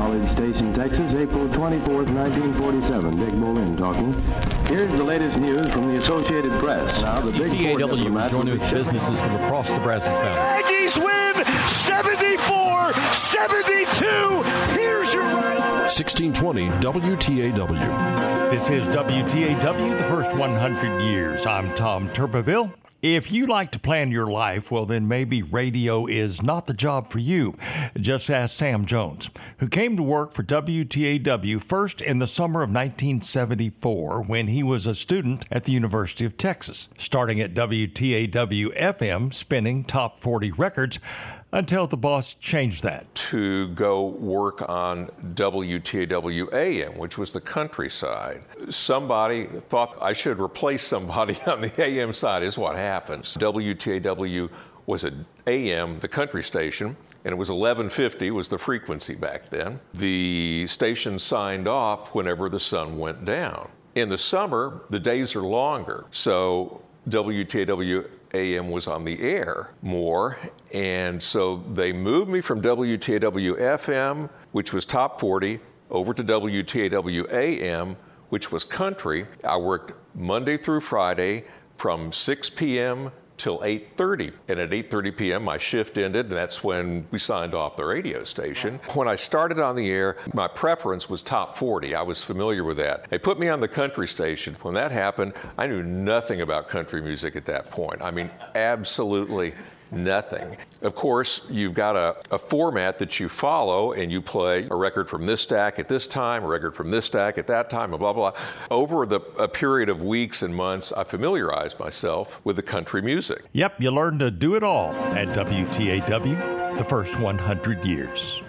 College Station, Texas, April 24, 1947. Dick Bolin talking. Here's the latest news from the Associated Press. Now, the big four TAW diplomats joining with businesses from across Nebraska's family. Aggies win 74 72. Here's your right. 1620 WTAW. This is WTAW, the first 100 years. I'm Tom Turbeville. If you like to plan your life, well, then maybe radio is not the job for you. Just ask Sam Jones, who came to work for WTAW first in the summer of 1974 when he was a student at the University of Texas, starting at WTAW FM, spinning top 40 records until the boss changed that. To go work on WTAW AM, which was the countryside. Somebody thought I should replace somebody on the AM side, is what happens. WTAW was an AM, the country station, and it was 1150 was the frequency back then. The station signed off whenever the sun went down. In the summer, the days are longer, so WTAW AM was on the air more, and so they moved me from WTAW FM, which was top 40, over to WTAW AM, which was country. I worked Monday through Friday from 6 p.m. till 8:30, and at 8:30 p.m. my shift ended, and that's when we signed off the radio station. When I started on the air, my preference was top 40. I was familiar with that. They put me on the country station. When that happened, I knew nothing about country music at that point. I mean, absolutely nothing. Of course, you've got a, a, format that you follow, and you play a record from this stack at this time, a record from this stack at that time, and blah, blah. Over the, a period of weeks and months, I familiarized myself with the country music. Yep, you learn to do it all at WTAW, the first 100 years.